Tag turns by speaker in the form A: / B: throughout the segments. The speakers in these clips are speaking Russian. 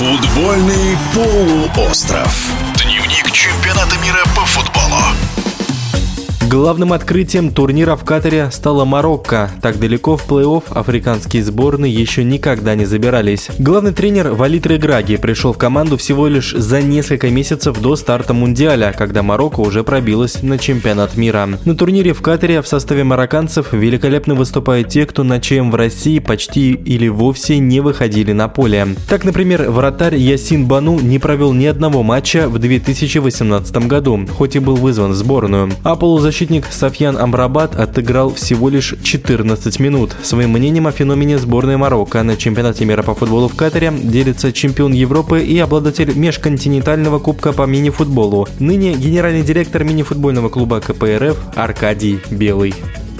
A: Футбольный полуостров.
B: Главным открытием турнира в Катаре стала Марокко. Так далеко в плей-офф африканские сборные еще никогда не забирались. Главный тренер Валит Реграги пришел в команду всего лишь за несколько месяцев до старта Мундиаля, когда Марокко уже пробилась на чемпионат мира. На турнире в Катаре в составе марокканцев великолепно выступают те, кто на ЧМ в России почти или вовсе не выходили на поле. Так, например, вратарь Ясин Бану не провел ни одного матча в 2018 году, хоть и был вызван в сборную. А полузащитник Защитник Софьян Амрабат отыграл всего лишь 14 минут. Своим мнением о феномене сборной Марокко на чемпионате мира по футболу в Катаре делится чемпион Европы и обладатель межконтинентального кубка по мини-футболу, ныне генеральный директор мини-футбольного клуба КПРФ Аркадий Белый.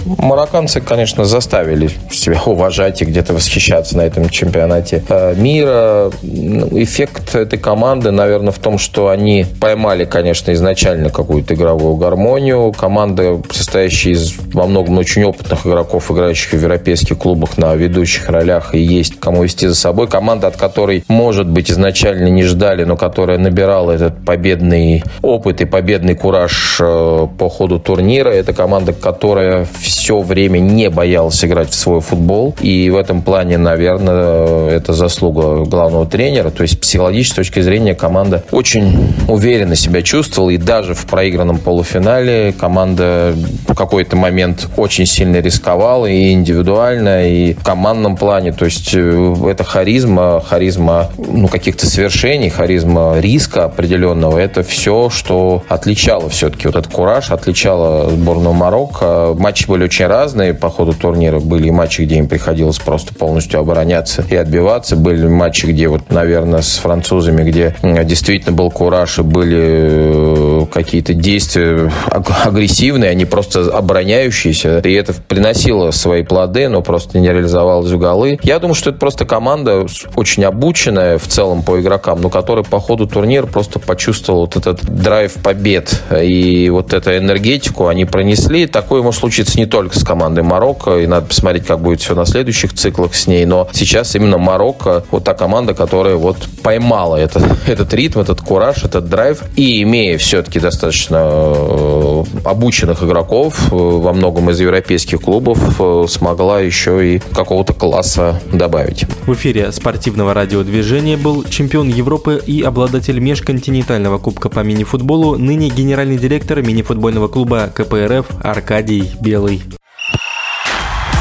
C: Марокканцы, конечно, заставили себя уважать и где-то восхищаться на этом чемпионате э, мира. Ну, эффект этой команды, наверное, в том, что они поймали, конечно, изначально какую-то игровую гармонию. Команда, состоящая из во многом очень опытных игроков, играющих в европейских клубах на ведущих ролях, и есть кому вести за собой. Команда, от которой, может быть, изначально не ждали, но которая набирала этот победный опыт и победный кураж э, по ходу турнира. Это команда, которая все время не боялся играть в свой футбол. И в этом плане, наверное, это заслуга главного тренера. То есть психологической точки зрения команда очень уверенно себя чувствовала. И даже в проигранном полуфинале команда в какой-то момент очень сильно рисковала и индивидуально, и в командном плане. То есть э, это харизма, харизма ну, каких-то свершений, харизма риска определенного. Это все, что отличало все-таки вот этот кураж, отличало сборную Марокко. Матчи были были очень разные по ходу турнира. Были и матчи, где им приходилось просто полностью обороняться и отбиваться. Были матчи, где вот, наверное, с французами, где действительно был кураж и были э, какие-то действия агрессивные, они просто обороняющиеся. И это приносило свои плоды, но просто не реализовалось в голы. Я думаю, что это просто команда очень обученная в целом по игрокам, но которая по ходу турнира просто почувствовала вот этот драйв побед. И вот эту энергетику они пронесли. Такое может случиться не только с командой Марокко, и надо посмотреть, как будет все на следующих циклах с ней, но сейчас именно Марокко вот та команда, которая вот поймала этот, этот ритм, этот кураж, этот драйв, и имея все-таки достаточно э, обученных игроков, э, во многом из европейских клубов, э, смогла еще и какого-то класса добавить.
B: В эфире спортивного радиодвижения был чемпион Европы и обладатель межконтинентального кубка по мини-футболу, ныне генеральный директор мини-футбольного клуба КПРФ Аркадий Белый.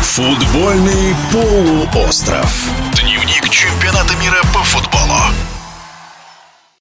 A: Футбольный полуостров. Дневник чемпионата